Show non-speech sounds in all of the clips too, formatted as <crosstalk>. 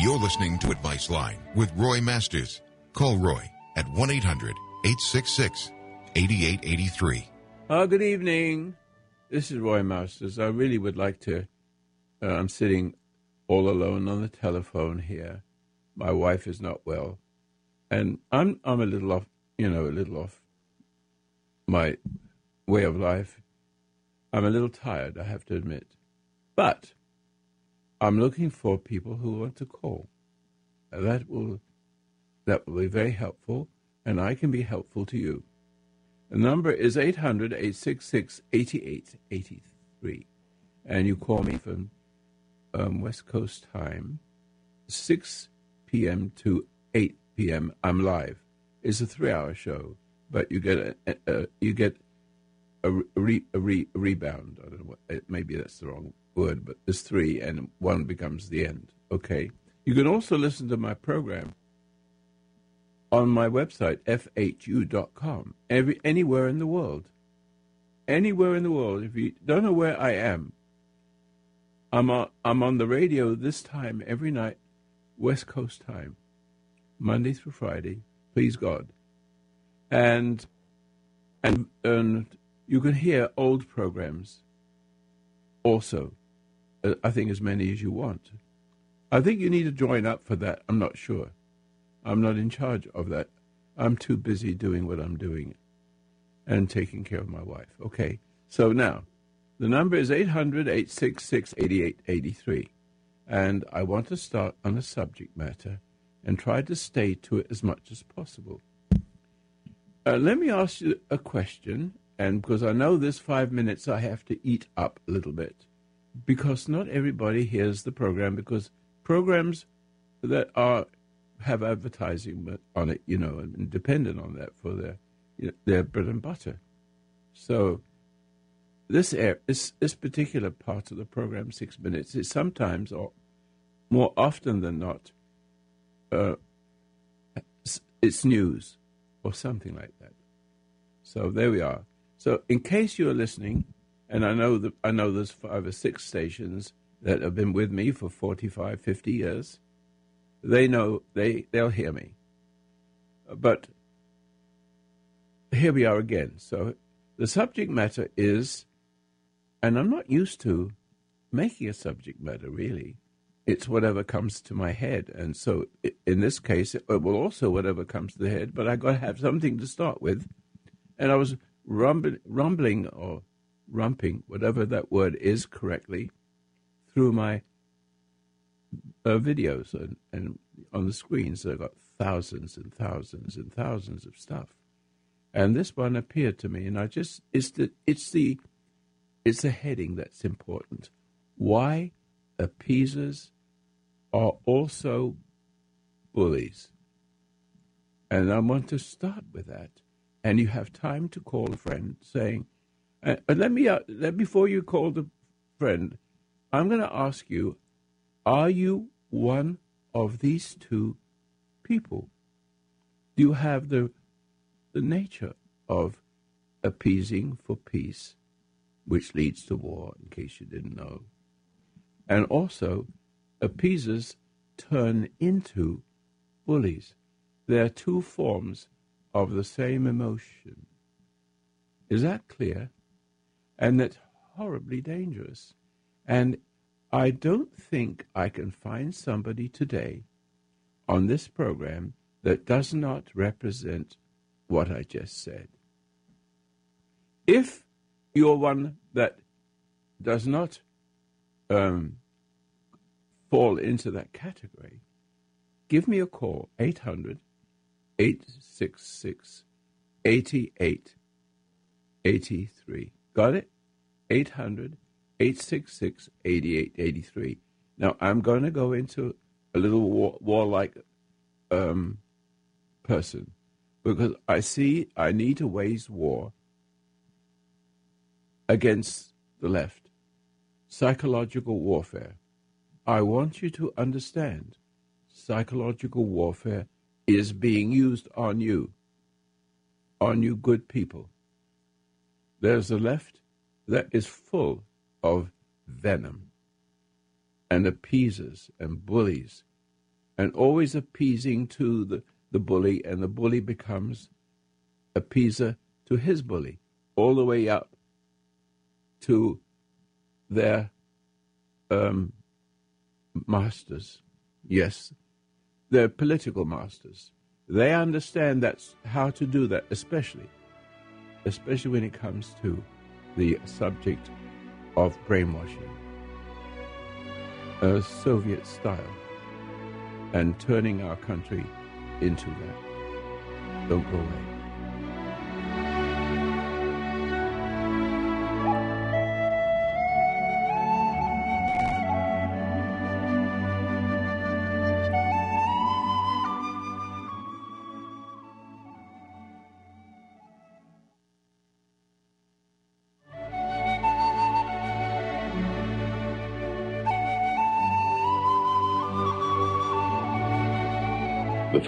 You're listening to Advice Line with Roy Masters. Call Roy at 1 800 866 8883. Uh, good evening. This is Roy Masters. I really would like to. Uh, I'm sitting all alone on the telephone here. My wife is not well, and I'm I'm a little off, you know, a little off my way of life. I'm a little tired, I have to admit, but I'm looking for people who want to call. That will that will be very helpful, and I can be helpful to you. The number is 800 866 8883. And you call me from um, West Coast time, 6 p.m. to 8 p.m. I'm live. It's a three-hour show, but you get a, a, a you get a, re, a, re, a rebound. I don't know what, maybe that's the wrong word, but there's three, and one becomes the end. Okay. You can also listen to my program on my website, fhu.com, every, anywhere in the world. Anywhere in the world. If you don't know where I am, I'm on, I'm on the radio this time every night, West Coast time, Monday through Friday, please God. And, and, and you can hear old programs also. I think as many as you want. I think you need to join up for that. I'm not sure. I'm not in charge of that. I'm too busy doing what I'm doing and taking care of my wife. Okay. So now, the number is 800 866 8883. And I want to start on a subject matter and try to stay to it as much as possible. Uh, let me ask you a question, and because I know this five minutes I have to eat up a little bit, because not everybody hears the program, because programs that are have advertising on it, you know, and dependent on that for their you know, their bread and butter. So this air, this this particular part of the program, six minutes, is sometimes or more often than not, uh, it's news or something like that. So there we are. So in case you're listening, and I know I know there's five or six stations that have been with me for 45, 50 years, they know they they'll hear me. But here we are again. So the subject matter is and I'm not used to making a subject matter, really. It's whatever comes to my head. And so in this case, it will also whatever comes to the head, but i got to have something to start with. And I was rumbling, rumbling or rumping, whatever that word is correctly, through my uh, videos and, and on the screens. I've got thousands and thousands and thousands of stuff. And this one appeared to me, and I just, it's the, it's the, it's a heading that's important. Why appeasers are also bullies. And I want to start with that. And you have time to call a friend saying, uh, let me, uh, let, before you call the friend, I'm going to ask you, are you one of these two people? Do you have the, the nature of appeasing for peace which leads to war, in case you didn't know. And also, appeasers turn into bullies. They are two forms of the same emotion. Is that clear? And that's horribly dangerous. And I don't think I can find somebody today on this program that does not represent what I just said. If you're one that does not um, fall into that category, give me a call, 800 866 8883. Got it? 800 866 8883. Now, I'm going to go into a little war, warlike um, person because I see I need to wage war against the left. Psychological warfare. I want you to understand psychological warfare is being used on you, on you good people. There's a left that is full of venom and appeasers and bullies and always appeasing to the, the bully, and the bully becomes appeaser to his bully, all the way up to their um, masters. Yes, their political masters. They understand that's how to do that, especially, especially when it comes to the subject of brainwashing, a Soviet style, and turning our country into that. Don't go away.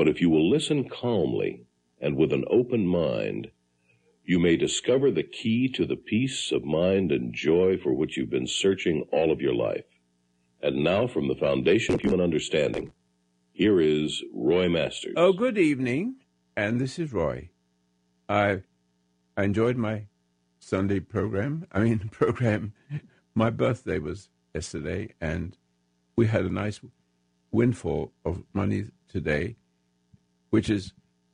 But if you will listen calmly and with an open mind, you may discover the key to the peace of mind and joy for which you've been searching all of your life. And now, from the foundation of human understanding, here is Roy Masters. Oh, good evening, and this is Roy. I, I enjoyed my Sunday program. I mean, <laughs> program. My birthday was yesterday, and we had a nice windfall of money today which is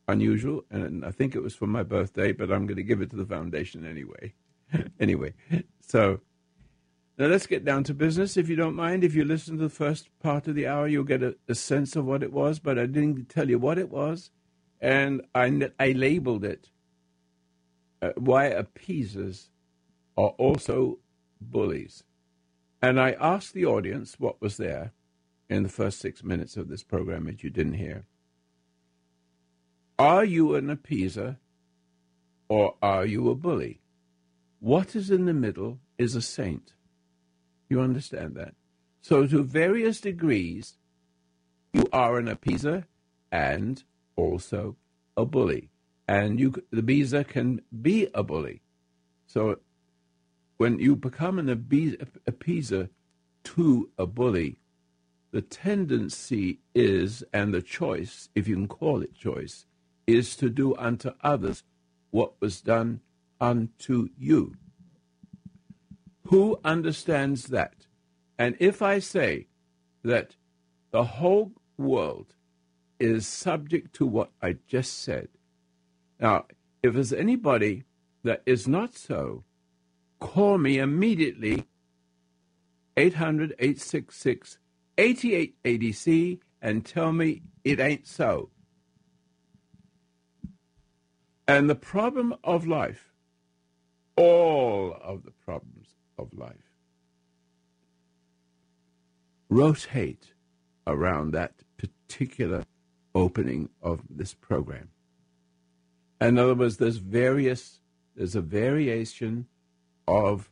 unusual, and I think it was for my birthday, but I'm going to give it to the foundation anyway. <laughs> anyway, so now let's get down to business, if you don't mind. If you listen to the first part of the hour, you'll get a, a sense of what it was, but I didn't tell you what it was, and I, I labeled it uh, Why Appeasers Are Also Bullies. And I asked the audience what was there in the first six minutes of this program that you didn't hear. Are you an appeaser or are you a bully? What is in the middle is a saint. You understand that? So, to various degrees, you are an appeaser and also a bully. And you, the appeaser can be a bully. So, when you become an appeaser to a bully, the tendency is, and the choice, if you can call it choice, is to do unto others what was done unto you. Who understands that? And if I say that the whole world is subject to what I just said, now, if there's anybody that is not so, call me immediately 800 866 8880C and tell me it ain't so. And the problem of life, all of the problems of life, rotate around that particular opening of this program. In other words, there's various, there's a variation of,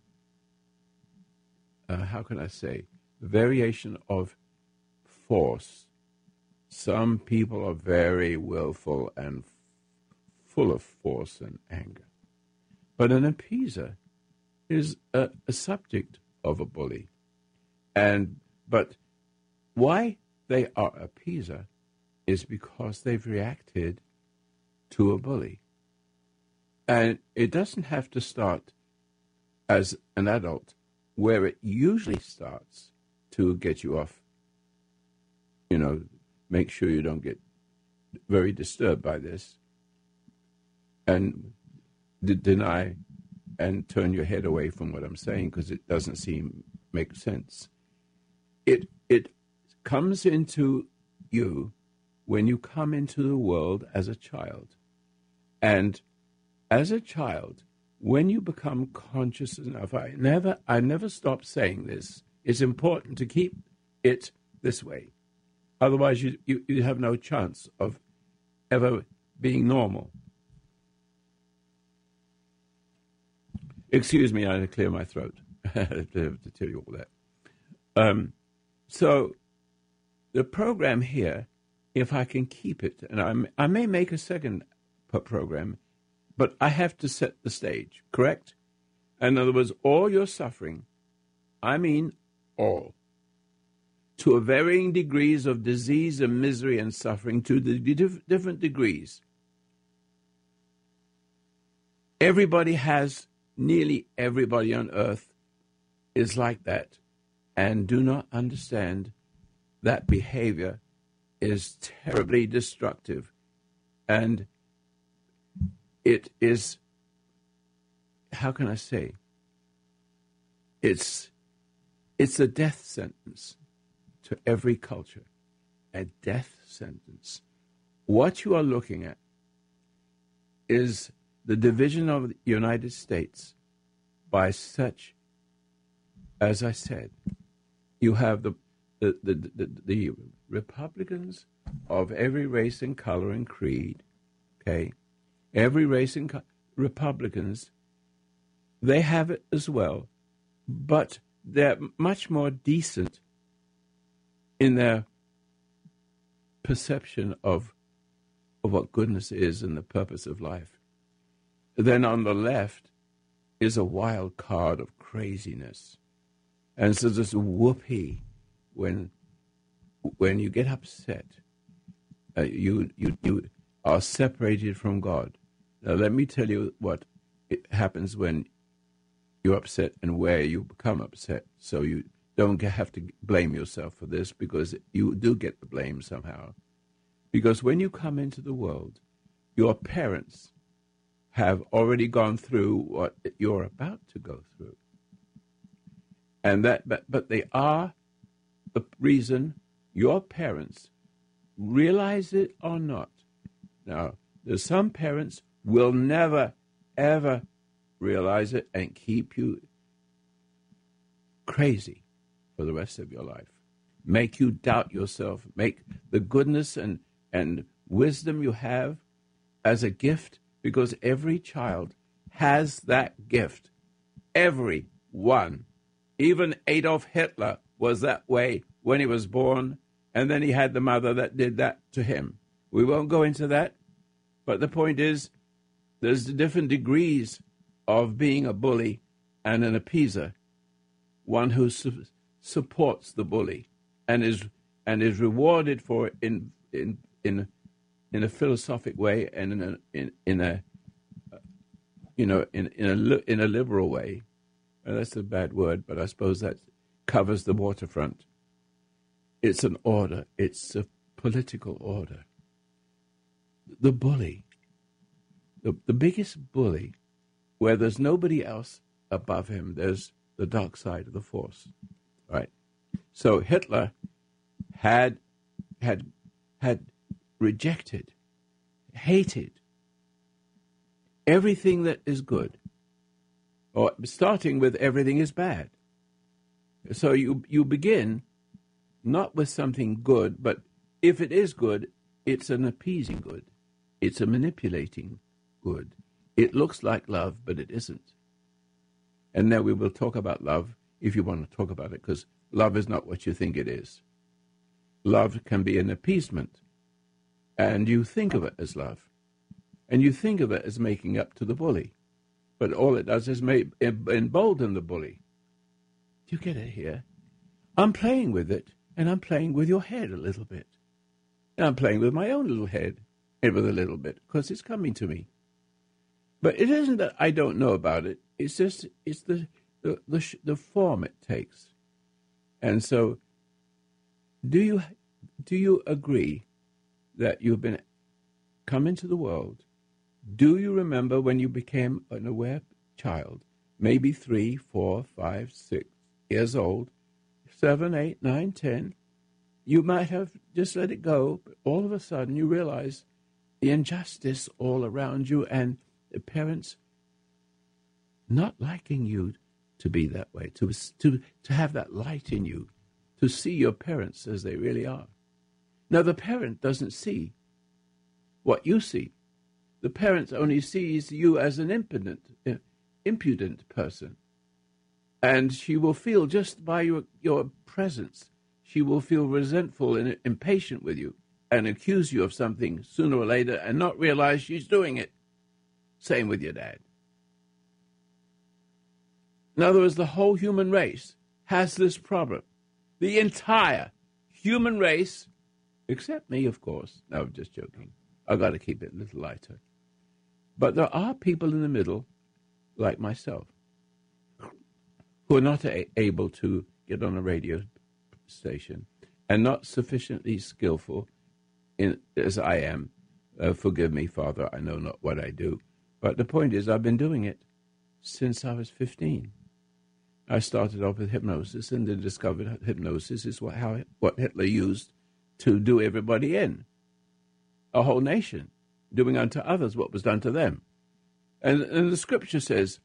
uh, how can I say, variation of force. Some people are very willful and full of force and anger. But an appeaser is a, a subject of a bully. And but why they are appeaser is because they've reacted to a bully. And it doesn't have to start as an adult, where it usually starts to get you off, you know, make sure you don't get very disturbed by this and d- deny and turn your head away from what I'm saying because it doesn't seem make sense. It it comes into you when you come into the world as a child. And as a child, when you become conscious enough, I never I never stop saying this. It's important to keep it this way. Otherwise, you, you, you have no chance of ever being normal. Excuse me, I had to clear my throat <laughs> to, to tell you all that. Um, so, the program here, if I can keep it, and I'm, I may make a second program, but I have to set the stage, correct? In other words, all your suffering, I mean all, to varying degrees of disease and misery and suffering, to the different degrees. Everybody has, nearly everybody on earth is like that, and do not understand that behavior is terribly destructive. And it is how can I say? It's it's a death sentence to every culture, a death sentence. What you are looking at is the division of the United States by such, as I said, you have the the, the, the, the Republicans of every race and color and creed, okay, every race and co- Republicans, they have it as well, but they're much more decent in their perception of, of what goodness is and the purpose of life. Then on the left is a wild card of craziness. And so there's whoopee when when you get upset, uh, you, you, you are separated from God. Now, let me tell you what happens when you're upset and where you become upset. So you don't have to blame yourself for this because you do get the blame somehow. Because when you come into the world, your parents have already gone through what you're about to go through. And that, but, but they are the reason your parents realize it or not. Now, there's some parents will never, ever realize it and keep you crazy for the rest of your life. Make you doubt yourself. Make the goodness and, and wisdom you have as a gift because every child has that gift. Every one. Even Adolf Hitler was that way when he was born, and then he had the mother that did that to him. We won't go into that, but the point is there's different degrees of being a bully and an appeaser. One who su- supports the bully and is and is rewarded for it in in in in a philosophic way and in a in, in a you know in in a in a liberal way. Well, that's a bad word, but I suppose that covers the waterfront. It's an order. It's a political order. The bully, the, the biggest bully, where there's nobody else above him, there's the dark side of the force, right? So Hitler had had had rejected, hated everything that is good, or starting with everything is bad. So you you begin not with something good, but if it is good, it's an appeasing good. It's a manipulating good. It looks like love, but it isn't. And now we will talk about love if you want to talk about it, because love is not what you think it is. Love can be an appeasement, and you think of it as love, and you think of it as making up to the bully, but all it does is make, embolden the bully. Do you get it here? I'm playing with it, and I'm playing with your head a little bit. And I'm playing with my own little head eh, with a little bit because it's coming to me. But it isn't that I don't know about it. It's just it's the the the, the form it takes. And so, do you do you agree that you've been come into the world? Do you remember when you became an aware child, maybe three, four, five, six years old, seven, eight, nine, ten? You might have just let it go, but all of a sudden you realize the injustice all around you and the parents not liking you to be that way, to, to, to have that light in you, to see your parents as they really are. Now, the parent doesn't see what you see. The parent only sees you as an impudent, uh, impudent person. And she will feel just by your, your presence, she will feel resentful and impatient with you and accuse you of something sooner or later and not realize she's doing it. Same with your dad. In other words, the whole human race has this problem. The entire human race, except me, of course. No, I'm just joking. I've got to keep it a little lighter. But there are people in the middle, like myself, who are not a- able to get on a radio station and not sufficiently skillful in, as I am. Uh, forgive me, Father, I know not what I do. But the point is, I've been doing it since I was 15. I started off with hypnosis and then discovered hypnosis is what, how, what Hitler used to do everybody in. A whole nation, doing unto others what was done to them. And, and the scripture says,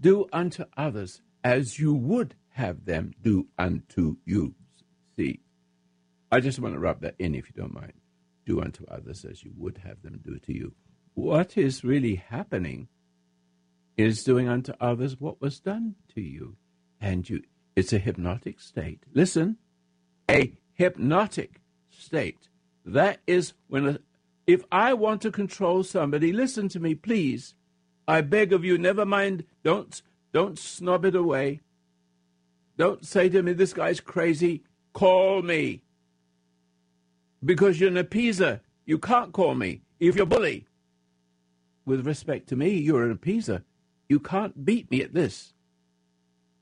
Do unto others as you would have them do unto you. See, I just want to rub that in if you don't mind. Do unto others as you would have them do to you. What is really happening is doing unto others what was done to you. And you it's a hypnotic state. Listen, a hypnotic state. That is when a, if I want to control somebody, listen to me, please. I beg of you, never mind, don't don't snub it away. Don't say to me, this guy's crazy. Call me because you're an appeaser. You can't call me if you're bully. With respect to me, you're an appeaser. You can't beat me at this.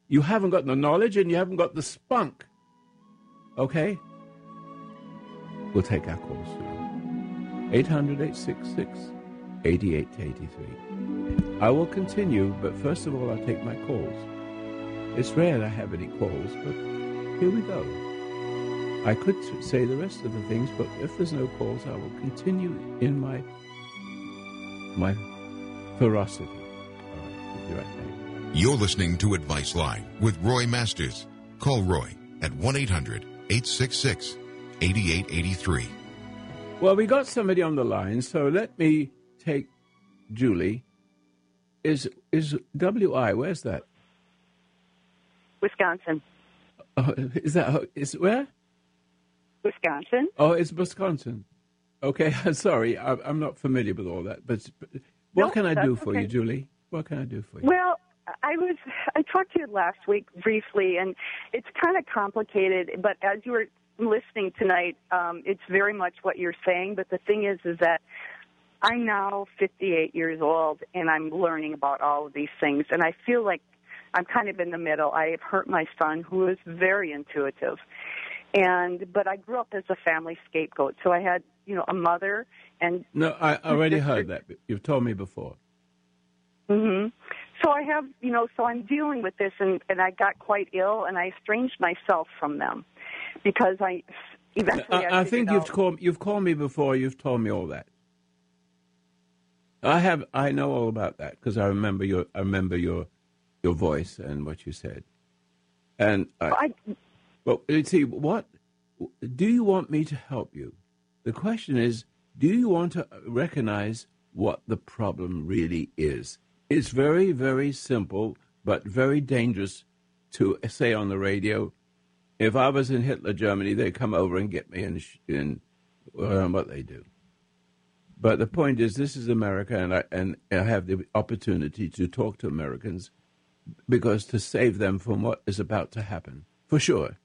You haven't got the knowledge and you haven't got the spunk. Okay? We'll take our calls soon. 800 866 8883. I will continue, but first of all, I'll take my calls. It's rare I have any calls, but here we go. I could say the rest of the things, but if there's no calls, I will continue in my my ferocity. Right, right. You're listening to Advice Line with Roy Masters. Call Roy at 1 800 866 8883. Well, we got somebody on the line, so let me take Julie. Is is WI? Where's that? Wisconsin. Oh, is that is where? Wisconsin. Oh, it's Wisconsin. Okay, <laughs> I'm sorry, I, I'm not familiar with all that. But, but what No, can I do for okay. you, Julie? What can I do for you? Well, I was I talked to you last week briefly, and it's kind of complicated. But as you were listening tonight, um, it's very much what you're saying. But the thing is, is that I'm now 58 years old, and I'm learning about all of these things, and I feel like I'm kind of in the middle. I have hurt my son, who is very intuitive, and but I grew up as a family scapegoat. So I had, you know, a mother and no, I already heard that. You've told me before. hmm So I have, you know, so I'm dealing with this, and and I got quite ill, and I estranged myself from them because I eventually. I, I I, think you've called you've called me before. You've told me all that. I have. I know all about that because I remember your. I remember your, your voice and what you said. And I, I, Well, see, what do you want me to help you? The question is, do you want to recognize what the problem really is? It's very, very simple, but very dangerous to say on the radio. If I was in Hitler Germany, they'd come over and get me, and and well, what they do. But the point is, this is America, and I and I have the opportunity to talk to Americans because to save them from what is about to happen, for sure.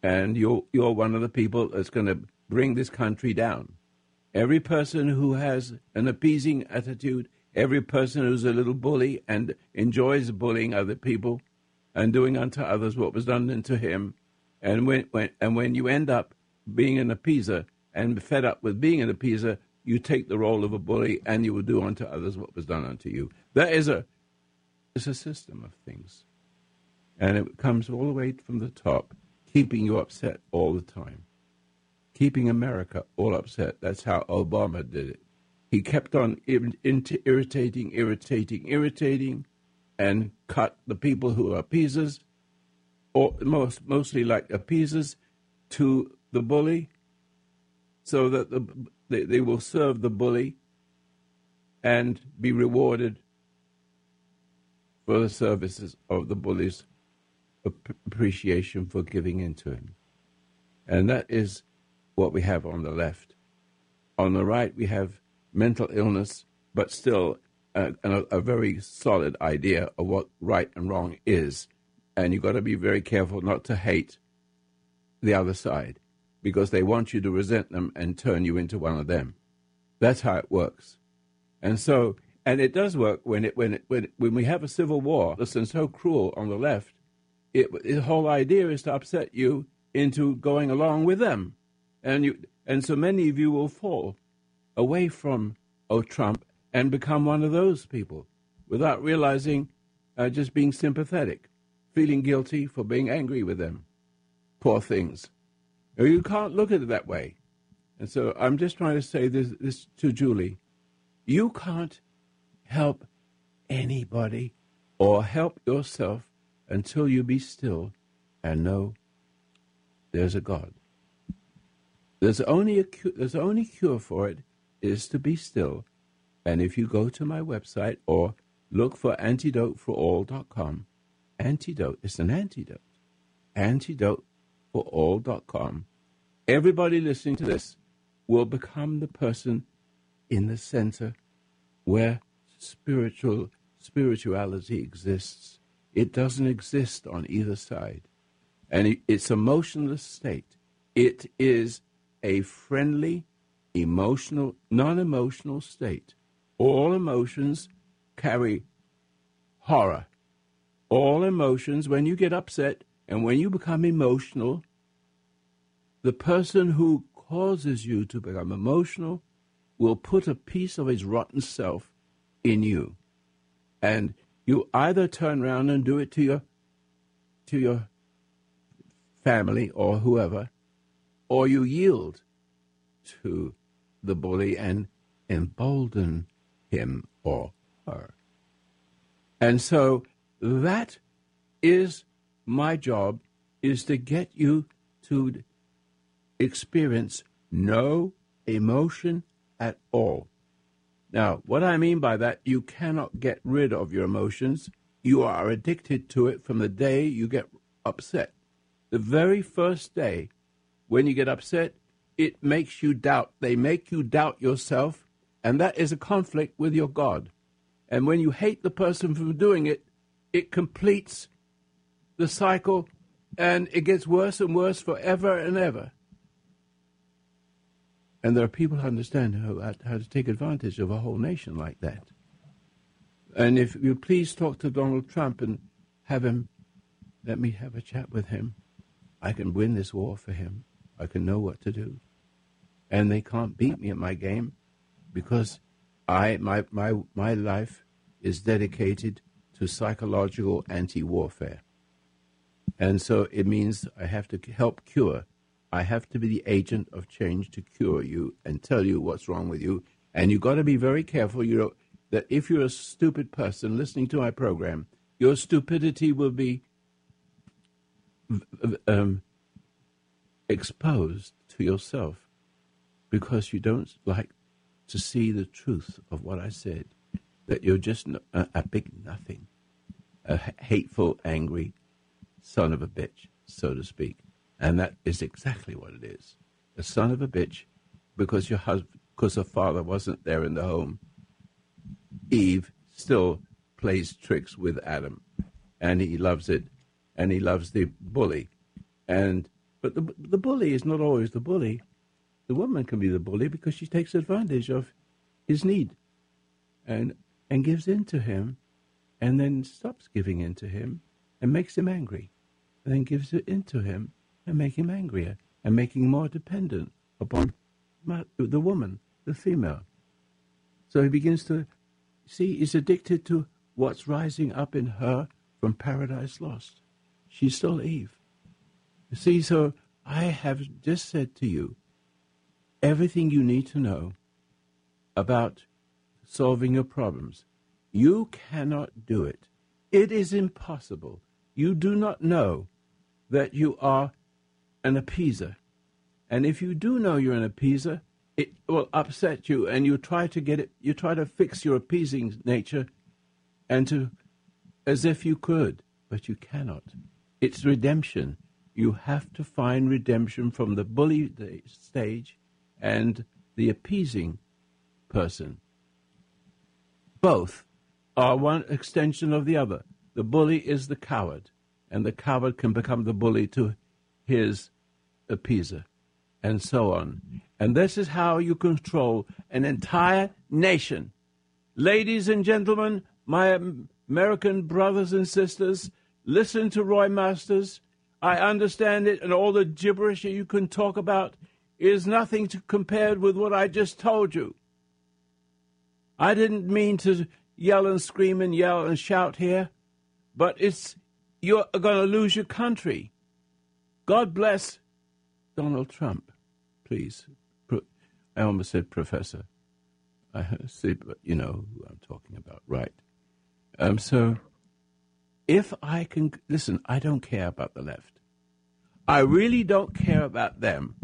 And you're you're one of the people that's going to bring this country down. Every person who has an appeasing attitude, every person who's a little bully and enjoys bullying other people and doing unto others what was done unto him, and when, when and when you end up being an appeaser and fed up with being an appeaser, you take the role of a bully and you will do unto others what was done unto you. That is a it's a system of things. And it comes all the way from the top, keeping you upset all the time. Keeping America all upset. That's how Obama did it. He kept on irritating, irritating, irritating, and cut the people who are appeasers, or most, mostly like appeasers, to the bully, so that the, they, they will serve the bully and be rewarded for the services of the bully's appreciation for giving in to him. And that is what we have on the left. On the right, we have mental illness, but still uh, a, a, a very solid idea of what right and wrong is. And you've got to be very careful not to hate the other side because they want you to resent them and turn you into one of them. That's how it works. And so, and it does work when it when it when when we have a civil war. Listen, so cruel on the left. It, the whole idea is to upset you into going along with them, and you and so many of you will fall away from oh Trump and become one of those people without realizing, uh, just being sympathetic, feeling guilty for being angry with them. Poor things. You can't look at it that way. And so I'm just trying to say this, this to Julie. You can't help anybody or help yourself until you be still and know there's a God. There's only a there's only cure for it is to be still. And if you go to my website or look for antidoteforall.com, antidote is an antidote. Antidoteforall.com. Everybody listening to this will become the person in the center where spiritual spirituality exists. It doesn't exist on either side. And it's a motionless state. It is a friendly, emotional, non emotional state. All emotions carry horror. All emotions, when you get upset and when you become emotional, the person who causes you to become emotional will put a piece of his rotten self in you. And you either turn around and do it to your to your family or whoever, or you yield to the bully and embolden him or her. And so that is my job is to get you to experience no emotion at all. Now, what I mean by that, you cannot get rid of your emotions. You are addicted to it from the day you get upset. The very first day when you get upset, it makes you doubt. They make you doubt yourself, and that is a conflict with your God. And when you hate the person for doing it, it completes the cycle and it gets worse and worse forever and ever. And there are people who understand how, how to take advantage of a whole nation like that. And if you please talk to Donald Trump and have him, let me have a chat with him. I can win this war for him. I can know what to do. And they can't beat me at my game because I my my my life is dedicated to psychological anti-warfare. And so it means I have to help cure I have to be the agent of change to cure you and tell you what's wrong with you. And you've got to be very careful, you know, that if you're a stupid person listening to my program, your stupidity will be um, exposed to yourself because you don't like to see the truth of what I said, that you're just a, a big nothing, a hateful, angry son of a bitch, so to speak. And that is exactly what it is. A son of a bitch, because your husband, because her father wasn't there in the home. Eve still plays tricks with Adam, and he loves it, and he loves the bully, and but the the bully is not always the bully. The woman can be the bully because she takes advantage of his need, and and gives in to him, and then stops giving in to him, and makes him angry, and then gives it in to him, and make him angrier and making more dependent upon the woman, the female. So he begins to see he's addicted to what's rising up in her from Paradise Lost. She's still Eve. You see, so I have just said to you everything you need to know about solving your problems. You cannot do it. It is impossible. You do not know that you are an appeaser. And if you do know you're an appeaser, it will upset you, and you try to get it. You try to fix your appeasing nature, and to as if you could, but you cannot. It's redemption. You have to find redemption from the bully stage and the appeasing person. Both are one extension of the other. The bully is the coward, and the coward can become the bully to his appeaser, and so on. And this is how you control an entire nation. Ladies and gentlemen, my American brothers and sisters, listen to Roy Masters. I understand it, and all the gibberish that you can talk about is nothing to, compared with what I just told you. I didn't mean to yell and scream and yell and shout here, but it's you're going to lose your country. God bless Donald Trump, please. I almost said professor. I see, but you know who I'm talking about, right? Um, so, if I can listen, I don't care about the left. I really don't care about them.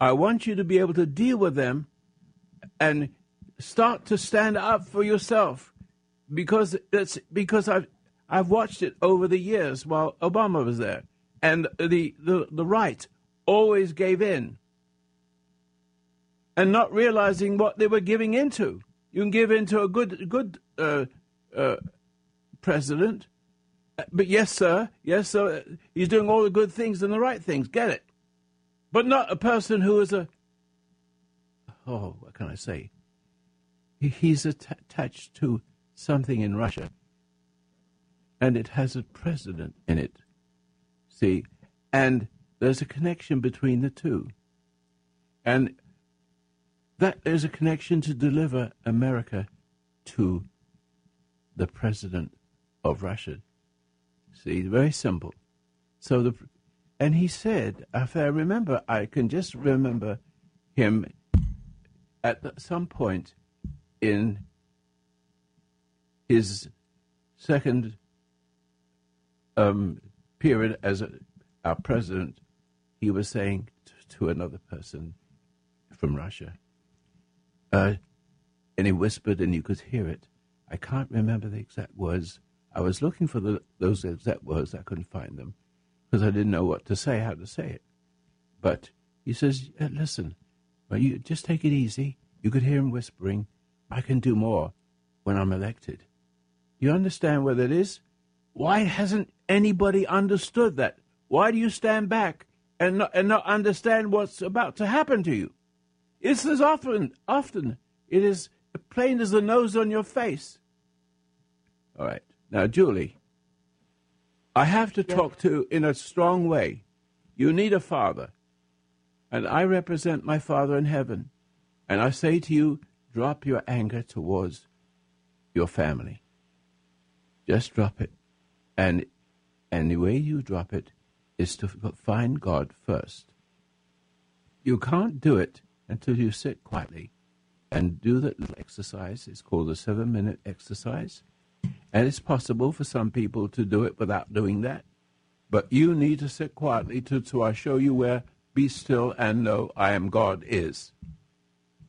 I want you to be able to deal with them and start to stand up for yourself because it's because I've I've watched it over the years while Obama was there, and the the, the right always gave in and not realizing what they were giving into. You can give into a good good uh, uh, president, but yes, sir, yes, sir, he's doing all the good things and the right things. Get it? But not a person who is a. Oh, what can I say? He's attached to something in Russia, and it has a president in it. See, and there's a connection between the two, and that there's a connection to deliver America to the president of Russia. See, very simple. So the and he said, if I remember, I can just remember him at some point in his second um, period as a, our president, he was saying to, to another person from Russia, uh, and he whispered, and you could hear it. I can't remember the exact words. I was looking for the, those exact words. I couldn't find them because I didn't know what to say, how to say it. But he says, listen, you just take it easy. You could hear him whispering, I can do more when I'm elected. You understand what that is? Why hasn't anybody understood that? Why do you stand back and not, and not understand what's about to happen to you? It's as often, often, it is plain as the nose on your face. All right. Now, Julie, I have to talk to in a strong way. You need a father. And I represent my Father in heaven. And I say to you, drop your anger towards your family. Just drop it. And, and the way you drop it is to find God first. You can't do it until you sit quietly and do that little exercise. It's called the seven minute exercise. And it's possible for some people to do it without doing that. But you need to sit quietly to, to I show you where be still and know I am God is.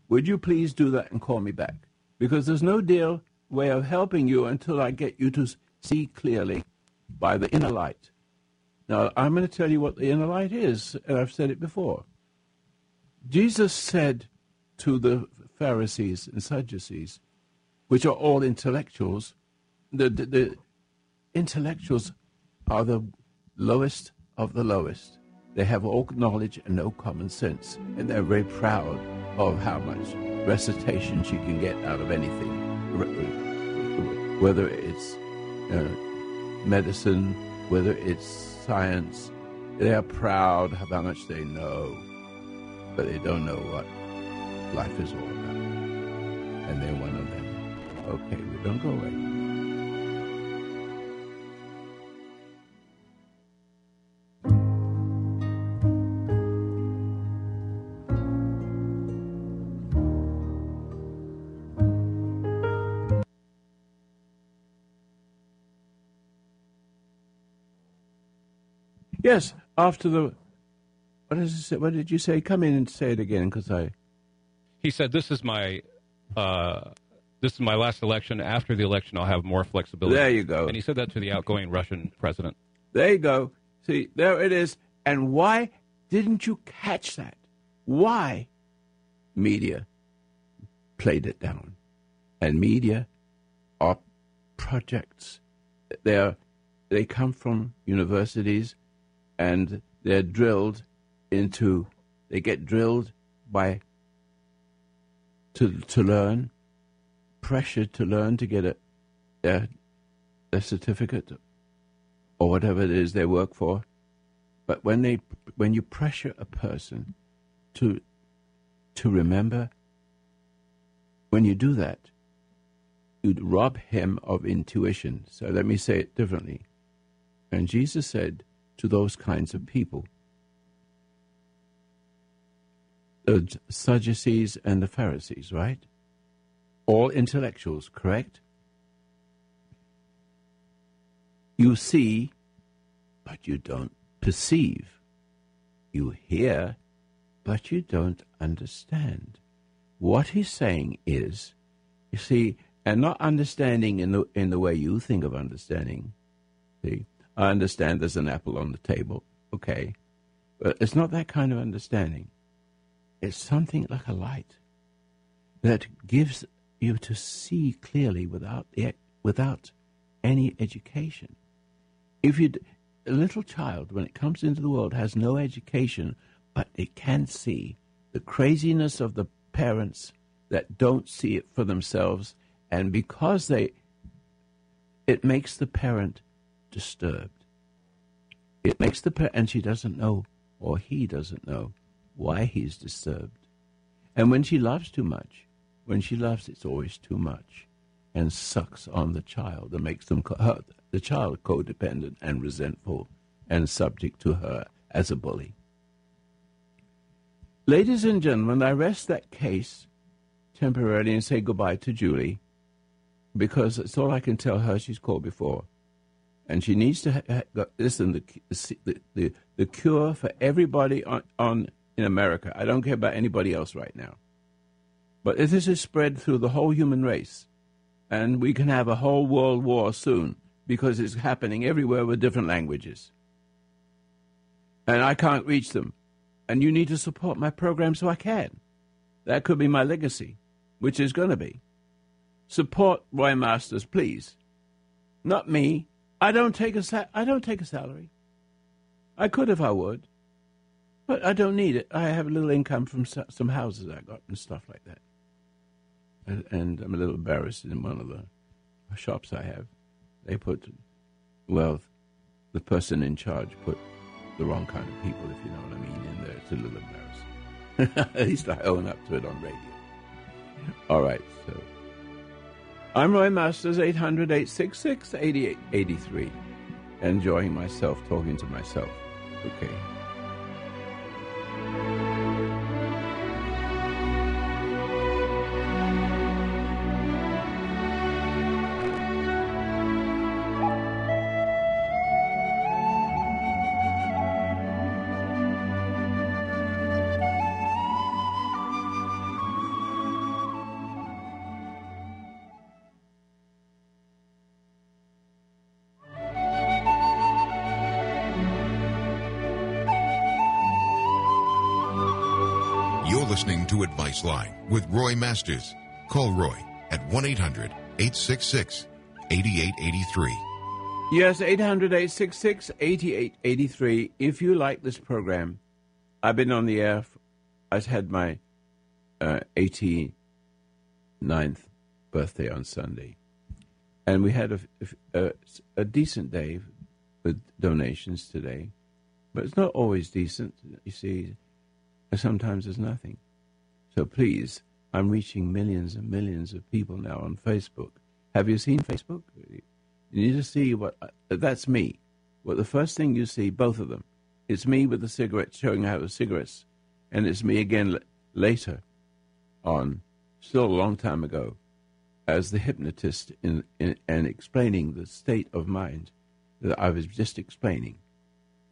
Would you please do that and call me back? Because there's no deal way of helping you until I get you to see clearly by the inner light. Now, I'm going to tell you what the inner light is, and I've said it before. Jesus said to the Pharisees and Sadducees, which are all intellectuals, the, the, the intellectuals are the lowest of the lowest. They have all knowledge and no common sense, and they're very proud of how much recitation she can get out of anything, whether it's uh, medicine, whether it's science. They are proud of how much they know, but they don't know what life is all about. And they're one of them. Okay, we don't go away. Yes, after the what it, what did you say? Come in and say it again, because I. He said, "This is my, uh, this is my last election. After the election, I'll have more flexibility." There you go. And he said that to the outgoing Russian president. There you go. See, there it is. And why didn't you catch that? Why? Media played it down, and media are projects. They're they come from universities, and they're drilled into. They get drilled by to to learn, pressured to learn to get a a, a certificate or whatever it is they work for. But when they when you pressure a person to to remember, when you do that, you'd rob him of intuition. So let me say it differently. And Jesus said to those kinds of people, the Sadducees and the Pharisees, right? All intellectuals, correct? You see, but you don't perceive. You hear, but you don't understand. What he's saying is, you see, and not understanding in the in the way you think of understanding. See, I understand there's an apple on the table, okay, but it's not that kind of understanding. It's something like a light that gives you to see clearly without without any education. If you a little child, when it comes into the world, has no education, but it can see the craziness of the parents that don't see it for themselves, and because they, it makes the parent disturbed. It makes the parent, and she doesn't know, or he doesn't know, why he's disturbed. And when she loves too much, when she loves, it's always too much, and sucks on the child and makes them hurt the child codependent and resentful and subject to her as a bully. Ladies and gentlemen, I rest that case temporarily and say goodbye to Julie because it's all I can tell her she's called before. And she needs to ha- ha- listen. The, the, the, the cure for everybody on, on in America. I don't care about anybody else right now. But if this is spread through the whole human race, and we can have a whole world war soon, because it's happening everywhere with different languages. And I can't reach them. And you need to support my program so I can. That could be my legacy, which is going to be. Support Roy Masters, please. Not me. I don't take a sa- I don't take a salary. I could if I would, but I don't need it. I have a little income from some houses I got and stuff like that. And, and I'm a little embarrassed in one of the shops I have. They put, well, the person in charge put the wrong kind of people, if you know what I mean, in there. It's a little embarrassing. At least I own up to it on radio. All right, so. I'm Roy Masters, 800 866 8883. Enjoying myself, talking to myself. Okay. Advice Line with Roy Masters. Call Roy at 1 800 866 8883. Yes, 800 866 8883. If you like this program, I've been on the air. I've had my uh, 89th birthday on Sunday. And we had a, a, a decent day with donations today. But it's not always decent. You see, sometimes there's nothing. So please, I'm reaching millions and millions of people now on Facebook. Have you seen Facebook? You need to see what uh, that's me. Well, the first thing you see, both of them, it's me with the cigarettes showing how the cigarettes, and it's me again l- later on, still a long time ago, as the hypnotist in, in, and explaining the state of mind that I was just explaining,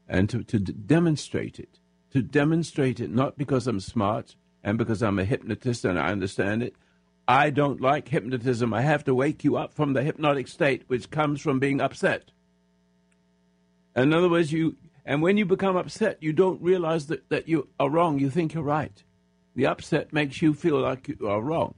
and to, to d- demonstrate it to demonstrate it, not because I'm smart and because I'm a hypnotist and I understand it. I don't like hypnotism. I have to wake you up from the hypnotic state, which comes from being upset. In other words, you and when you become upset, you don't realize that, that you are wrong. You think you're right. The upset makes you feel like you are wrong.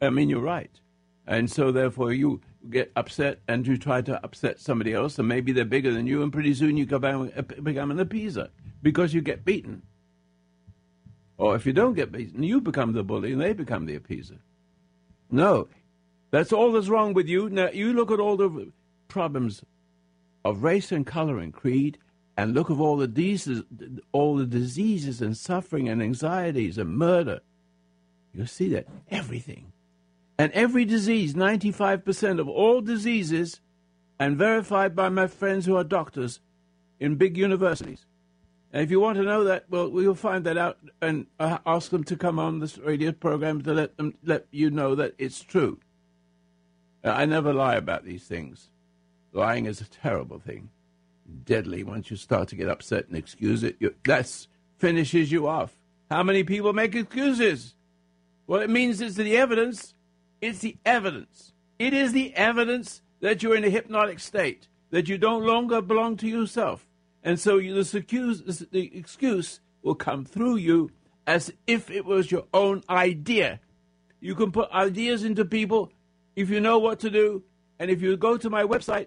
I mean, you're right. And so, therefore, you get upset and you try to upset somebody else, and maybe they're bigger than you, and pretty soon you become, become an appeaser because you get beaten. Or if you don't get beaten, you become the bully and they become the appeaser. No, that's all that's wrong with you. Now, you look at all the problems of race and color and creed, and look at all the diseases, all the diseases and suffering and anxieties and murder. You'll see that everything, and every disease, ninety-five percent of all diseases, and verified by my friends who are doctors in big universities. And if you want to know that, well, we'll find that out and uh, ask them to come on this radio program to let them let you know that it's true. I never lie about these things. Lying is a terrible thing, deadly. Once you start to get upset and excuse it, that finishes you off. How many people make excuses? Well, it means it's the evidence. It's the evidence. It is the evidence that you're in a hypnotic state, that you don't longer belong to yourself. And so you, the, excuse, the excuse will come through you as if it was your own idea. You can put ideas into people if you know what to do. And if you go to my website,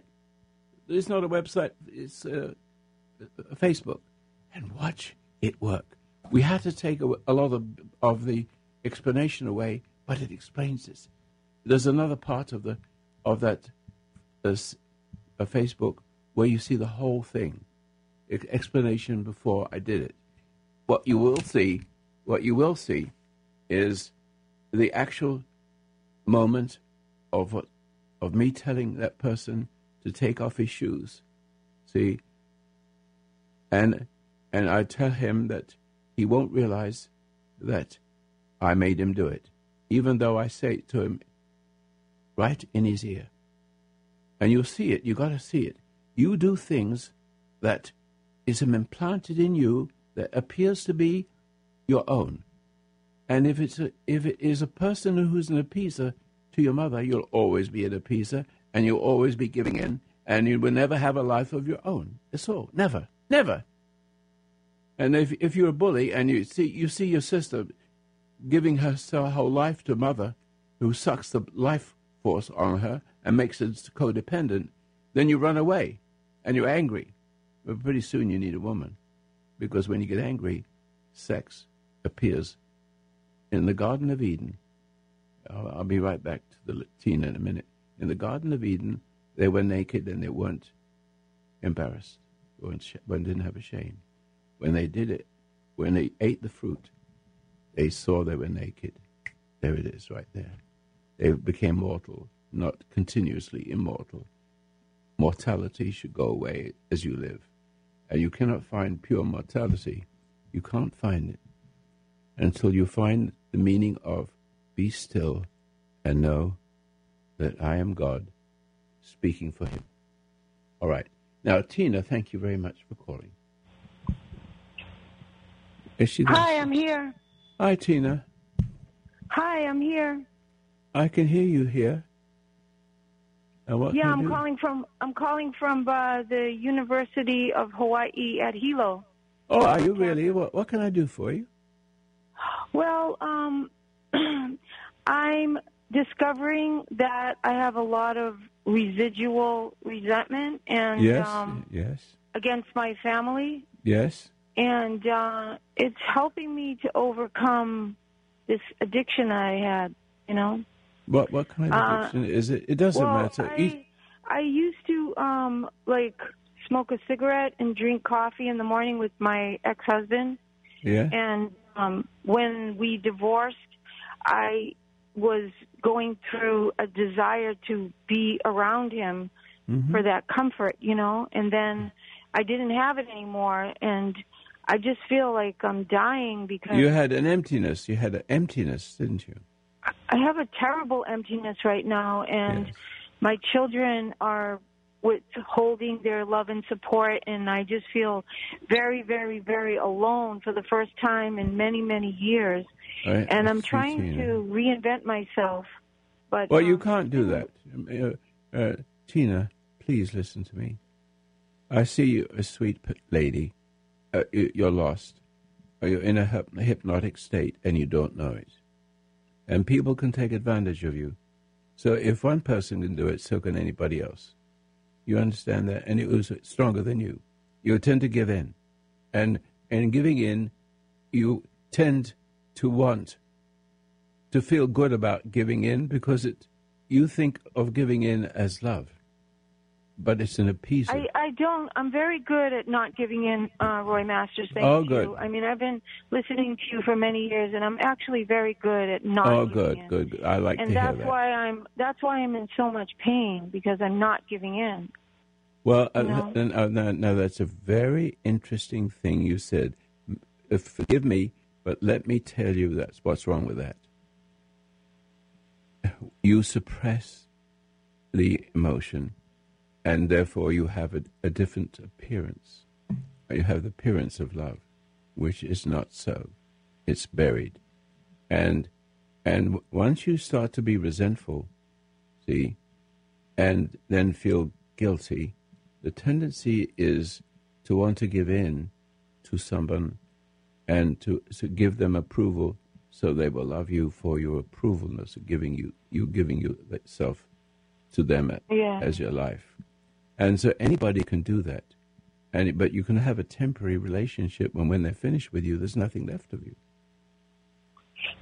it's not a website, it's a, a Facebook, and watch it work. We had to take a, a lot of, of the explanation away, but it explains this. There's another part of the of that uh, uh, Facebook where you see the whole thing explanation before I did it. What you will see, what you will see, is the actual moment of what, of me telling that person to take off his shoes. See, and and I tell him that he won't realize that I made him do it, even though I say it to him right in his ear. And you'll see it. You got to see it. You do things that is implanted in you that appears to be your own. And if it's a, if it is a person who's an appeaser to your mother, you'll always be an appeaser, and you'll always be giving in, and you will never have a life of your own. That's all. Never, never. And if if you're a bully and you see you see your sister giving her whole life to mother, who sucks the life force on her and makes her codependent, then you run away, and you're angry, but pretty soon you need a woman. Because when you get angry, sex appears. In the Garden of Eden, I'll, I'll be right back to the Tina in a minute. In the Garden of Eden, they were naked and they weren't embarrassed, weren't, sh- didn't have a shame. When they did it, when they ate the fruit, they saw they were naked. There it is, right there. They became mortal, not continuously immortal. Mortality should go away as you live you cannot find pure mortality. You can't find it until you find the meaning of be still and know that I am God speaking for him. All right. Now, Tina, thank you very much for calling. Is she there? Hi, I'm here. Hi, Tina. Hi, I'm here. I can hear you here yeah, I'm calling from I'm calling from uh, the University of Hawaii at Hilo. Oh, are you really? What what can I do for you? Well, um, <clears throat> I'm discovering that I have a lot of residual resentment and yes, um, yes, against my family. Yes, and uh, it's helping me to overcome this addiction I had. You know. What what kind of uh, addiction uh, is it? It doesn't well, matter. I, I used to um like smoke a cigarette and drink coffee in the morning with my ex-husband. Yeah. And um when we divorced, I was going through a desire to be around him mm-hmm. for that comfort, you know, and then I didn't have it anymore and I just feel like I'm dying because You had an emptiness. You had an emptiness, didn't you? I have a terrible emptiness right now, and yes. my children are withholding their love and support, and I just feel very, very, very alone for the first time in many, many years. Right. And I'm trying to reinvent myself, but Well, you um, can't do that. Um, uh, uh, Tina, please listen to me. I see you, a sweet lady. Uh, you- you're lost. Or you're in a hypnotic state and you don't know it. And people can take advantage of you. So if one person can do it, so can anybody else. You understand that? And it was stronger than you. You tend to give in. And in giving in, you tend to want to feel good about giving in because it you think of giving in as love, but it's an appeasal. I, I don't. I'm very good at not giving in, uh, Roy Masters. Thank Oh, you. good. I mean, I've been listening to you for many years, and I'm actually very good at not. oh, giving good, in. good, good. I like And to hear that's that. why I'm. That's why I'm in so much pain because I'm not giving in. well, uh, know? and, uh, now, now that's a very interesting thing you said. Uh, forgive me, but let me tell you that's what's wrong with that. You suppress the emotion, and therefore you have a, a different appearance. You have the appearance of love, which is not so. It's buried, and and once you start to be resentful, see, and then feel guilty, the tendency is to want to give in to someone and to, to give them approval so they will love you for your approvalness of giving you you giving yourself to them Yeah. as your life and so anybody can do that and it- but you can have a temporary relationship when when they're finished with you there's nothing left of you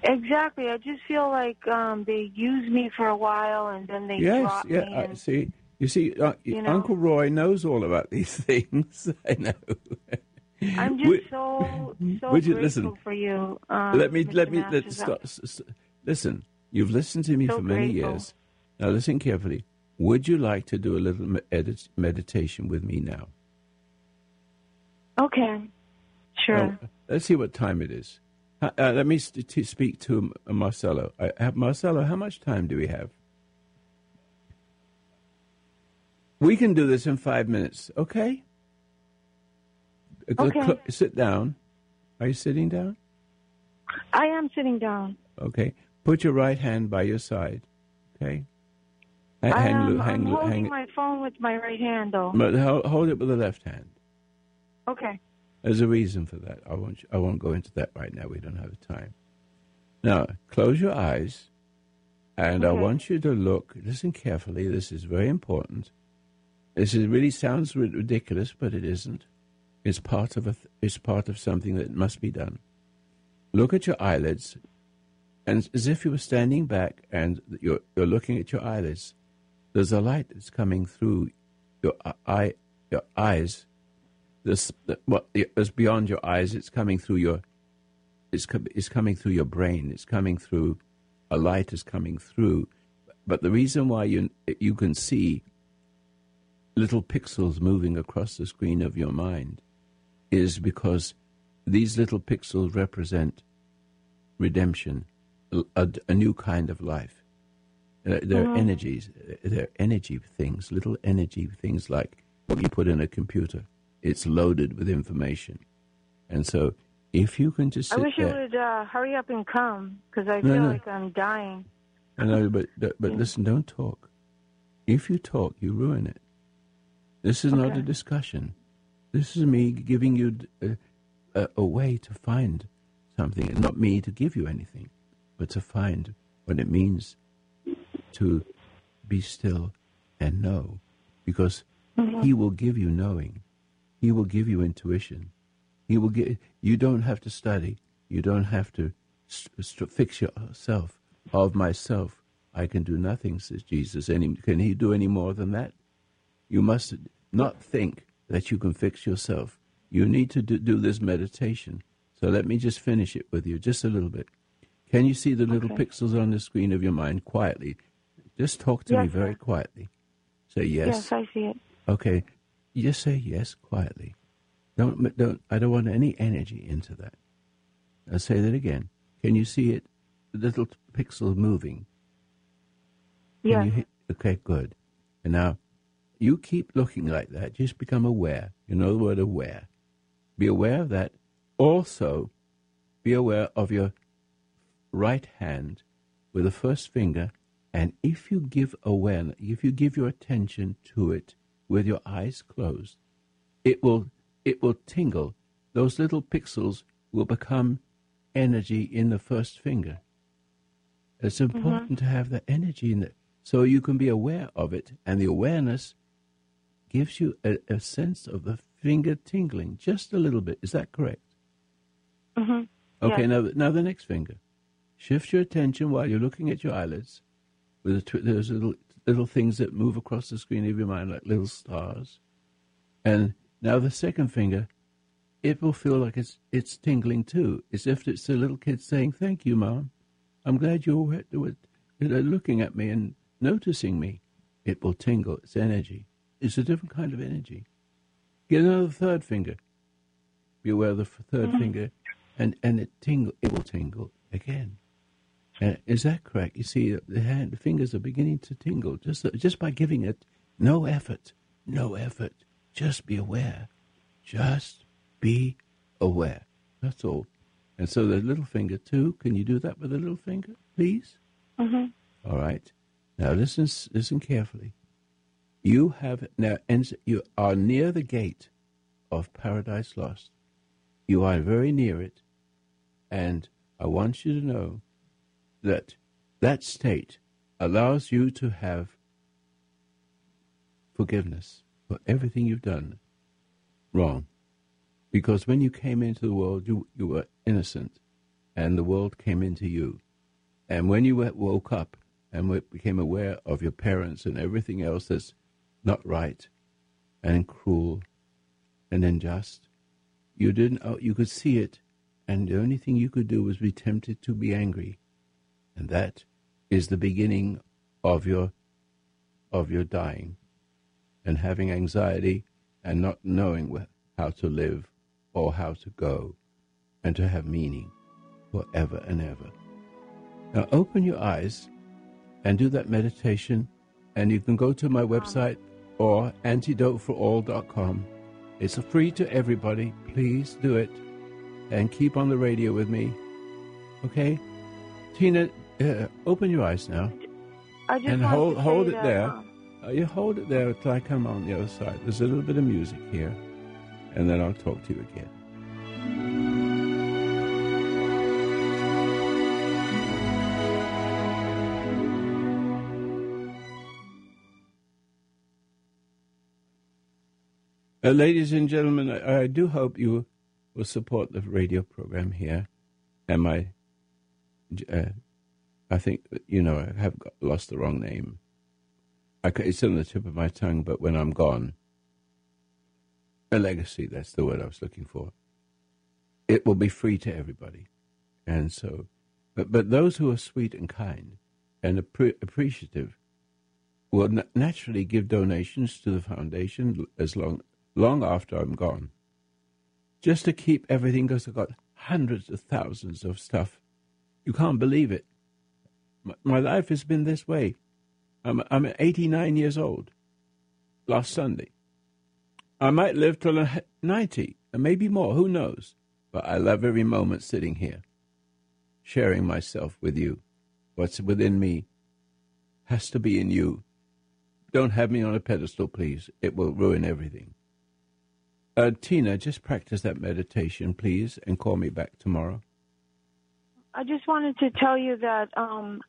Exactly. I just feel like um they use me for a while and then they yes drop yeah me. And, see you see uh, You know? uncle roy knows all about <laughs> these things <laughs> i know I'm just Would- so so would you grateful listen? for you. Um, let me Mr. let me let Masters. stop, listen. You've listened to me So for many grateful. years. Now listen carefully. Would you like to do a little edit, meditation with me now? Okay. Sure. Now, let's see what time it is. Uh, uh, let me st- to speak to Marcelo. I, have Marcelo, how much time do we have? We can do this in five minutes, okay? Uh, Okay. cl- sit down. Are you sitting down? I am sitting down. Okay. Put your right hand by your side. Okay. Hang, loo- hang, I'm holding hang, my phone with my right hand, though. but ho- hold it with the left hand. Okay. There's a reason for that. I won't. I won't go into that right now. We don't have time. Now, close your eyes, and I want you to look. Listen carefully. This is very important. This is really sounds ri- ridiculous, but it isn't. It's part of a. Th- it's part of something that must be done. Look at your eyelids, and as if you were standing back and you're you're looking at your eyelids. There's a light that's coming through your eye, your eyes. This what is beyond your eyes. It's coming through your it's, co- it's coming through your brain. It's coming through a light is coming through. But the reason why you you can see little pixels moving across the screen of your mind is because these little pixels represent redemption a, a new kind of life Uh, they're energies they're energy things little energy things like what you put in a computer it's loaded with information. And so if you can just I wish you would uh, hurry up and come because I No, feel no. like I'm dying. I know, but but, but listen, don't talk. If you talk, you ruin it. This is not a discussion. This is me giving you a, a, a way to find something, and not me to give you anything, but to find what it means to be still and know, because mm-hmm. He will give you knowing. He will give you intuition. He will get. You don't have to study. You don't have to st- st- fix yourself. Of myself, I can do nothing, says Jesus. Any, can he do any more than that? You must not think that you can fix yourself. You need to do, do this meditation. So let me just finish it with you, just a little bit. Can you see the little Okay. pixels on the screen of your mind quietly? Just talk to me very sir. quietly. Say Yes, Yes, I see it. Okay, just say yes quietly. Don't don't. I don't want any energy into that. I'll say that again. Can you see it? The little pixel moving. Yes. you hit- okay, good. And now, you keep looking like that, just become aware. You know the word aware. Be aware of that. Also, be aware of your right hand with the first finger, and if you give awareness, if you give your attention to it with your eyes closed, it will it will tingle. Those little pixels will become energy in the first finger. It's Mm-hmm. important to have the energy in it so you can be aware of it, and the awareness gives you a, a sense of the finger tingling just a little bit. Is that correct? Mhm. Okay, Yes. now, now the next finger. Shift your attention while you're looking at your eyelids with the tw- those little little things that move across the screen of your mind like little stars. And now the second finger, it will feel like it's it's tingling too. It's if it's a little kid saying, "Thank you, mom. I'm glad you're looking at me and noticing me." It will tingle. It's energy. It's a different kind of energy. Get another third finger. Be aware of the f- 3rd mm-hmm. finger, and and it tingle. It will tingle again. Uh, is that correct? You see, the hand, the fingers are beginning to tingle just just by giving it no effort, no effort. Just be aware. Just be aware. That's all. And so the little finger too. Can you do that with the little finger, please? Mhm. All right. Now listen, listen carefully. You have now. You are near the gate of Paradise Lost. You are very near it, and I want you to know that that state allows you to have forgiveness for everything you've done wrong. Because when you came into the world, you, you were innocent, and the world came into you. And when you woke up and became aware of your parents and everything else that's not right and cruel and unjust, you didn't. Oh, you could see it, and the only thing you could do was be tempted to be angry, and that is the beginning of your of your dying, and having anxiety and not knowing how to live or how to go, and to have meaning forever and ever. Now open your eyes and do that meditation, and you can go to my website or antidoteforall.com. It's free to everybody. Please do it and keep on the radio with me. Okay? Tina, uh, open your eyes now. And hold- hold it that, there. um, Uh, you hold it there until I come on the other side. There's a little bit of music here, and then I'll talk to you again. Uh, ladies and gentlemen, I, I do hope you will support the radio program here. And my, uh, I think, you know, I have got, lost the wrong name. I, it's on the tip of my tongue, but when I'm gone, a legacy, that's the word I was looking for. It will be free to everybody. And so, but, but those who are sweet and kind and appre- appreciative will na- naturally give donations to the foundation as long, long after I'm gone. Just to keep everything, because I've got hundreds of thousands of stuff. You can't believe it. My, life has been this way. I'm, I'm 89 years old. Last Sunday. I might live till 90, and maybe more, who knows? But I love every moment sitting here, sharing myself with you. What's within me has to be in you. Don't have me on a pedestal, please. It will ruin everything. Uh, Tina, just practice that meditation, please, and call me back tomorrow. I just wanted to tell you that um,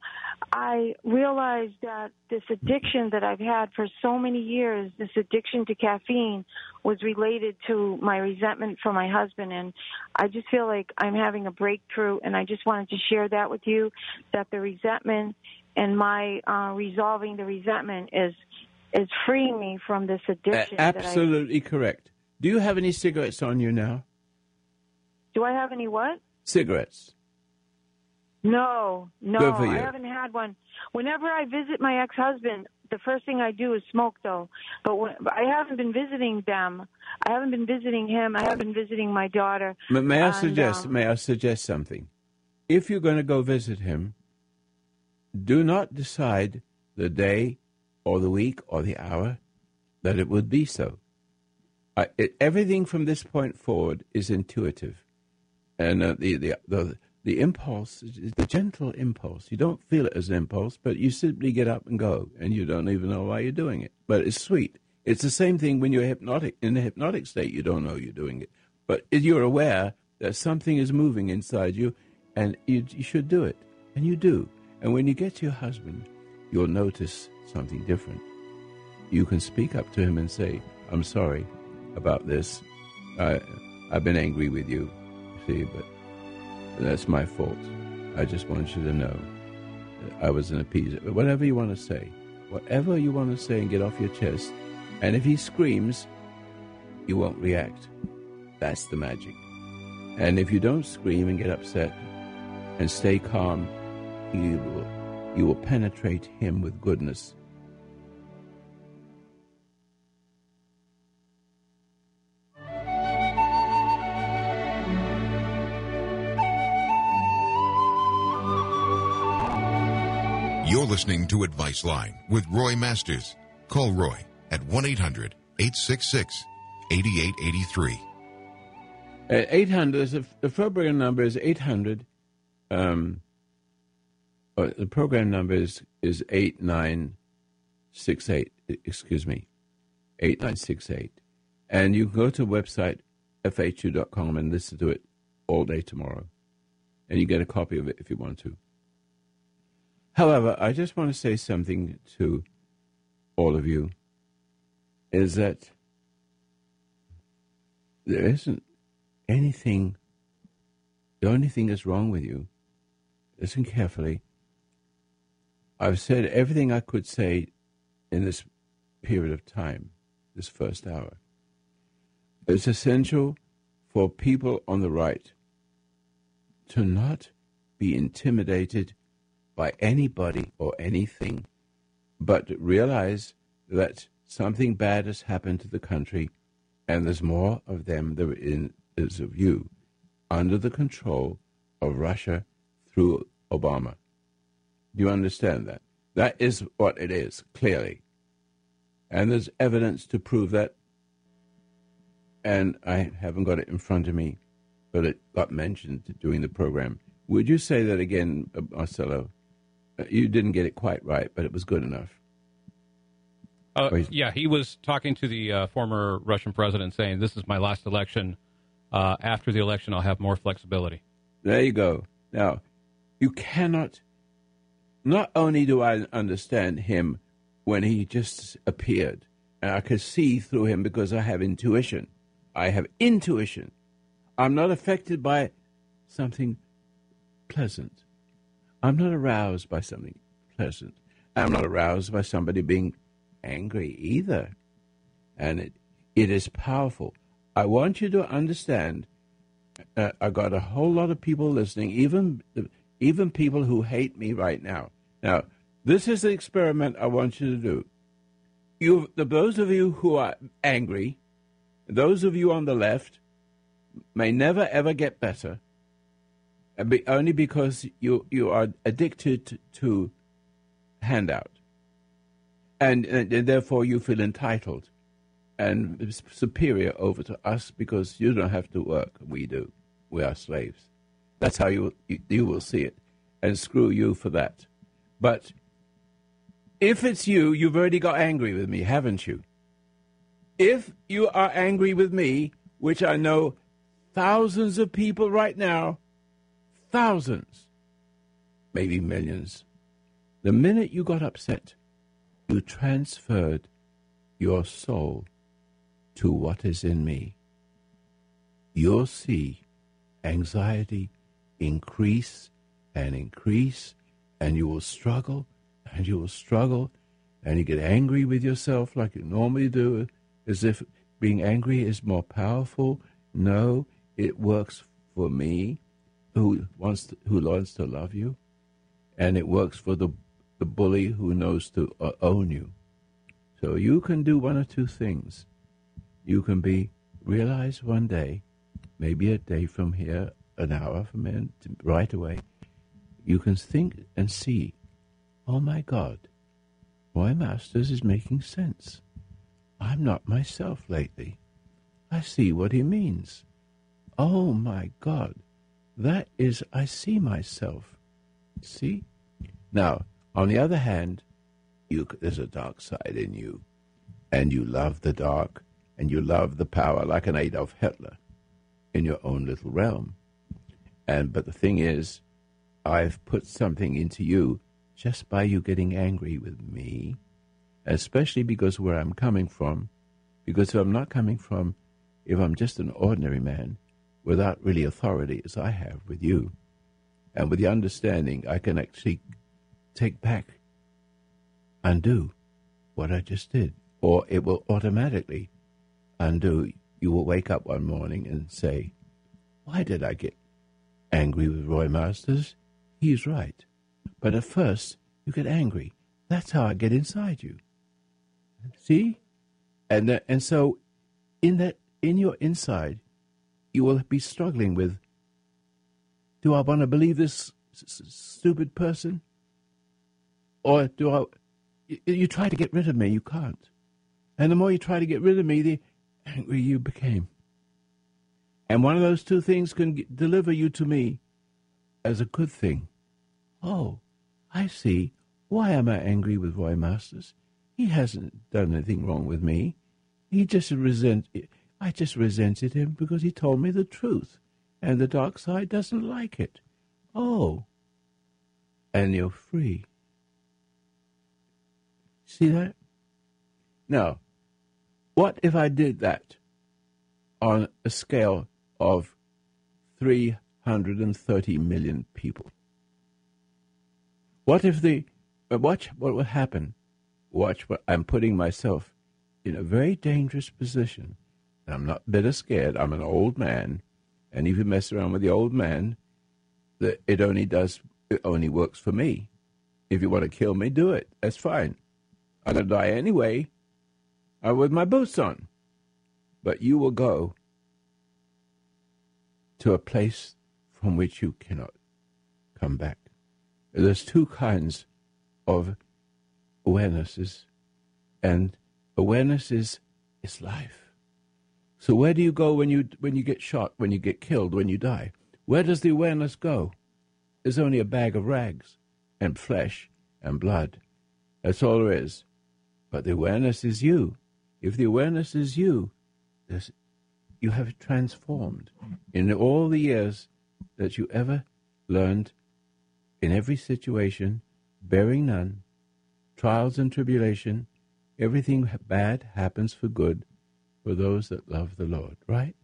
I realized that this addiction that I've had for so many years, this addiction to caffeine, was related to my resentment for my husband. And I just feel like I'm having a breakthrough, and I just wanted to share that with you that the resentment and my uh, resolving the resentment is is freeing me from this addiction. that I- absolutely correct. Do you have any cigarettes on you now? do I have any what? Cigarettes. No, no, Good for you. I haven't had one. Whenever I visit my ex-husband, the first thing I do is smoke, though. But when, I haven't been visiting them. I haven't been visiting him. I haven't been visiting my daughter. May I And, suggest? um, may I suggest something? If you're going to go visit him, do not decide the day, or the week, or the hour. that it would be so. I, it, everything from this point forward is intuitive, and uh, the, the the the impulse is the gentle impulse. You don't feel it as an impulse, but you simply get up and go, and you don't even know why you're doing it. But it's sweet. It's the same thing when you're hypnotic in a hypnotic state. You don't know you're doing it, but you're aware that something is moving inside you, and you, you should do it, and you do. And when you get to your husband, you'll notice something different. You can speak up to him and say, "I'm sorry about this. I, I've been angry with you, see, but." That's my fault. I just want you to know I was an appeaser. Whatever you want to say, whatever you want to say and get off your chest. And if he screams, you won't react. That's the magic. And if you don't scream and get upset and stay calm, you will, you will penetrate him with goodness listening to Advice Line with Roy Masters. Call Roy at 1 800 866 8883. 800, the program number is 800. Um, uh, the program number is, is 8968. Excuse me, 8968. And you can go to the website, fhu.com, and listen to it all day tomorrow. And you get a copy of it if you want to. However, I just want to say something to all of you is that there isn't anything, the only thing that's wrong with you, listen carefully. I've said everything I could say in this period of time, this first hour. It's essential for people on the right to not be intimidated by anybody or anything, but realize that something bad has happened to the country and there's more of them than is of you under the control of Russia through Obama. Do you understand that? That is what it is, clearly. And there's evidence to prove that. And I haven't got it in front of me, but it got mentioned during the program. Would you say that again, uh, Marcelo? You didn't get it quite right, but it was good enough. Uh, yeah, he was talking to the uh, former Russian president, saying, "This is my last election. Uh, after the election, I'll have more flexibility." There you go. Now, you cannot. Not only do I understand him when he just appeared, and I could see through him because I have intuition. I have intuition. I'm not affected by something pleasant. I'm not aroused by something pleasant. I'm not aroused by somebody being angry either. And it, it is powerful. I want you to understand. Uh, I got a whole lot of people listening, even even people who hate me right now. Now, this is the experiment I want you to do. You, those of you who are angry, those of you on the left, may never ever get better only because you you are addicted to handout, and, and, and therefore you feel entitled and superior over to us because you don't have to work. We do. We are slaves. That's how you you, you will see it, and screw you for that. But if it's you, you've already got angry with me, haven't you? If you are angry with me, which I know thousands of people right now thousands, maybe millions. The minute you got upset, you transferred your soul to what is in me. You'll see anxiety increase and increase, and you will struggle and you will struggle, and you get angry with yourself like you normally do, as if being angry is more powerful. No, it works for me who wants to, who learns to love you, and it works for the the bully who knows to uh, own you. So you can do one or two things. You can be realize one day, maybe a day from here, an hour from here, right away. You can think and see, oh my God, Roy Masters is making sense. I'm not myself lately. I see what he means. Oh my God, that is, I see myself. See? Now, on the other hand, you, there's a dark side in you, and you love the dark, and you love the power like an Adolf Hitler in your own little realm. And but the thing is, I've put something into you just by you getting angry with me, especially because where I'm coming from, because if I'm not coming from, if I'm just an ordinary man without really authority as I have with you, and with the understanding I can actually take back, undo what I just did, or it will automatically undo. You will wake up one morning and say, Why did I get angry with Roy Masters? He's right. But at first, you get angry. That's how I get inside you. See? And, uh, and so, in that, in your inside, you will be struggling with do I want to believe this stupid person? Or do I. You, try to get rid of me, you can't. And the more you try to get rid of me, the angry you became. And one of those two things can deliver you to me as a good thing. Oh, I see. Why am I angry with Roy Masters? He hasn't done anything wrong with me. He just resent. I just resented him because he told me the truth, and the dark side doesn't like it. Oh, and you're free. See that? Now, what if I did that on a scale of 330 million people? What if the. uh, Watch what would happen. Watch what I'm putting myself in a very dangerous position. And I'm not bit scared. I'm an old man. And if you mess around with the old man, the, it only does. It only works for me. If you want to kill me, do it. That's fine. I'm to die anyway. I'm with my boots on. But you will go to a place from which you cannot come back. There's two kinds of awarenesses, and awareness is, is life. So where do you go when you when you get shot, when you get killed, when you die? Where does the awareness go? There's only a bag of rags and flesh and blood. That's all there is. But the awareness is you. If the awareness is you, you have transformed in all the years that you ever learned in every situation, bearing none, trials and tribulation, everything bad happens for good for those that love the Lord, right?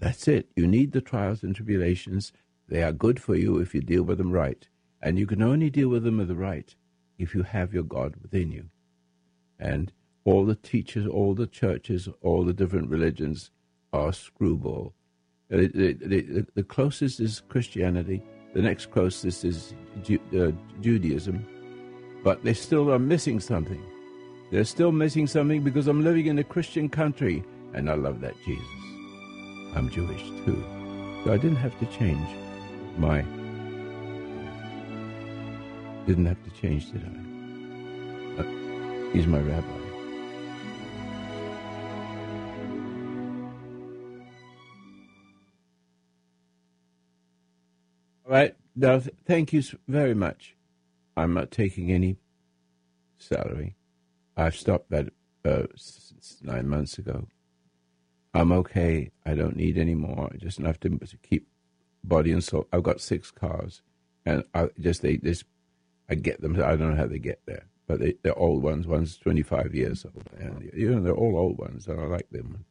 That's it. You need the trials and tribulations. They are good for you if you deal with them right. And you can only deal with them with the right if you have your God within you. And all the teachers, all the churches, all the different religions are screwball. The, the, the, the closest is Christianity. The next closest is Ju- uh, Judaism. But they still are missing something. They're still missing something because I'm living in a Christian country and I love that Jesus. I'm Jewish too. So I didn't have to change my. Didn't have to change, did I? Uh, he's my rabbi. All right. Now, th- thank you very much. I'm not taking any salary. I've stopped that uh, nine months ago. I'm okay. I don't need any more. Just enough to, to keep body and soul. I've got six cars, and I just they this I get them. I don't know how they get there, but they, they're old ones. One's 25 years old, and you know they're all old ones, and I like them.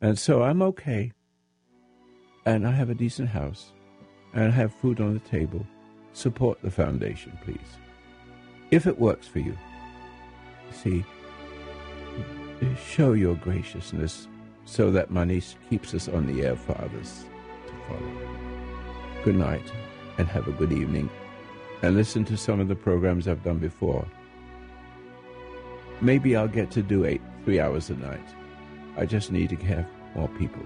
And so I'm okay. And I have a decent house, and I have food on the table. Support the foundation, please, if it works for you. See, show your graciousness so that money keeps us on the air for others to follow. Good night and have a good evening. And listen to some of the programs I've done before. Maybe I'll get to do eight, three hours a night. I just need to have more people.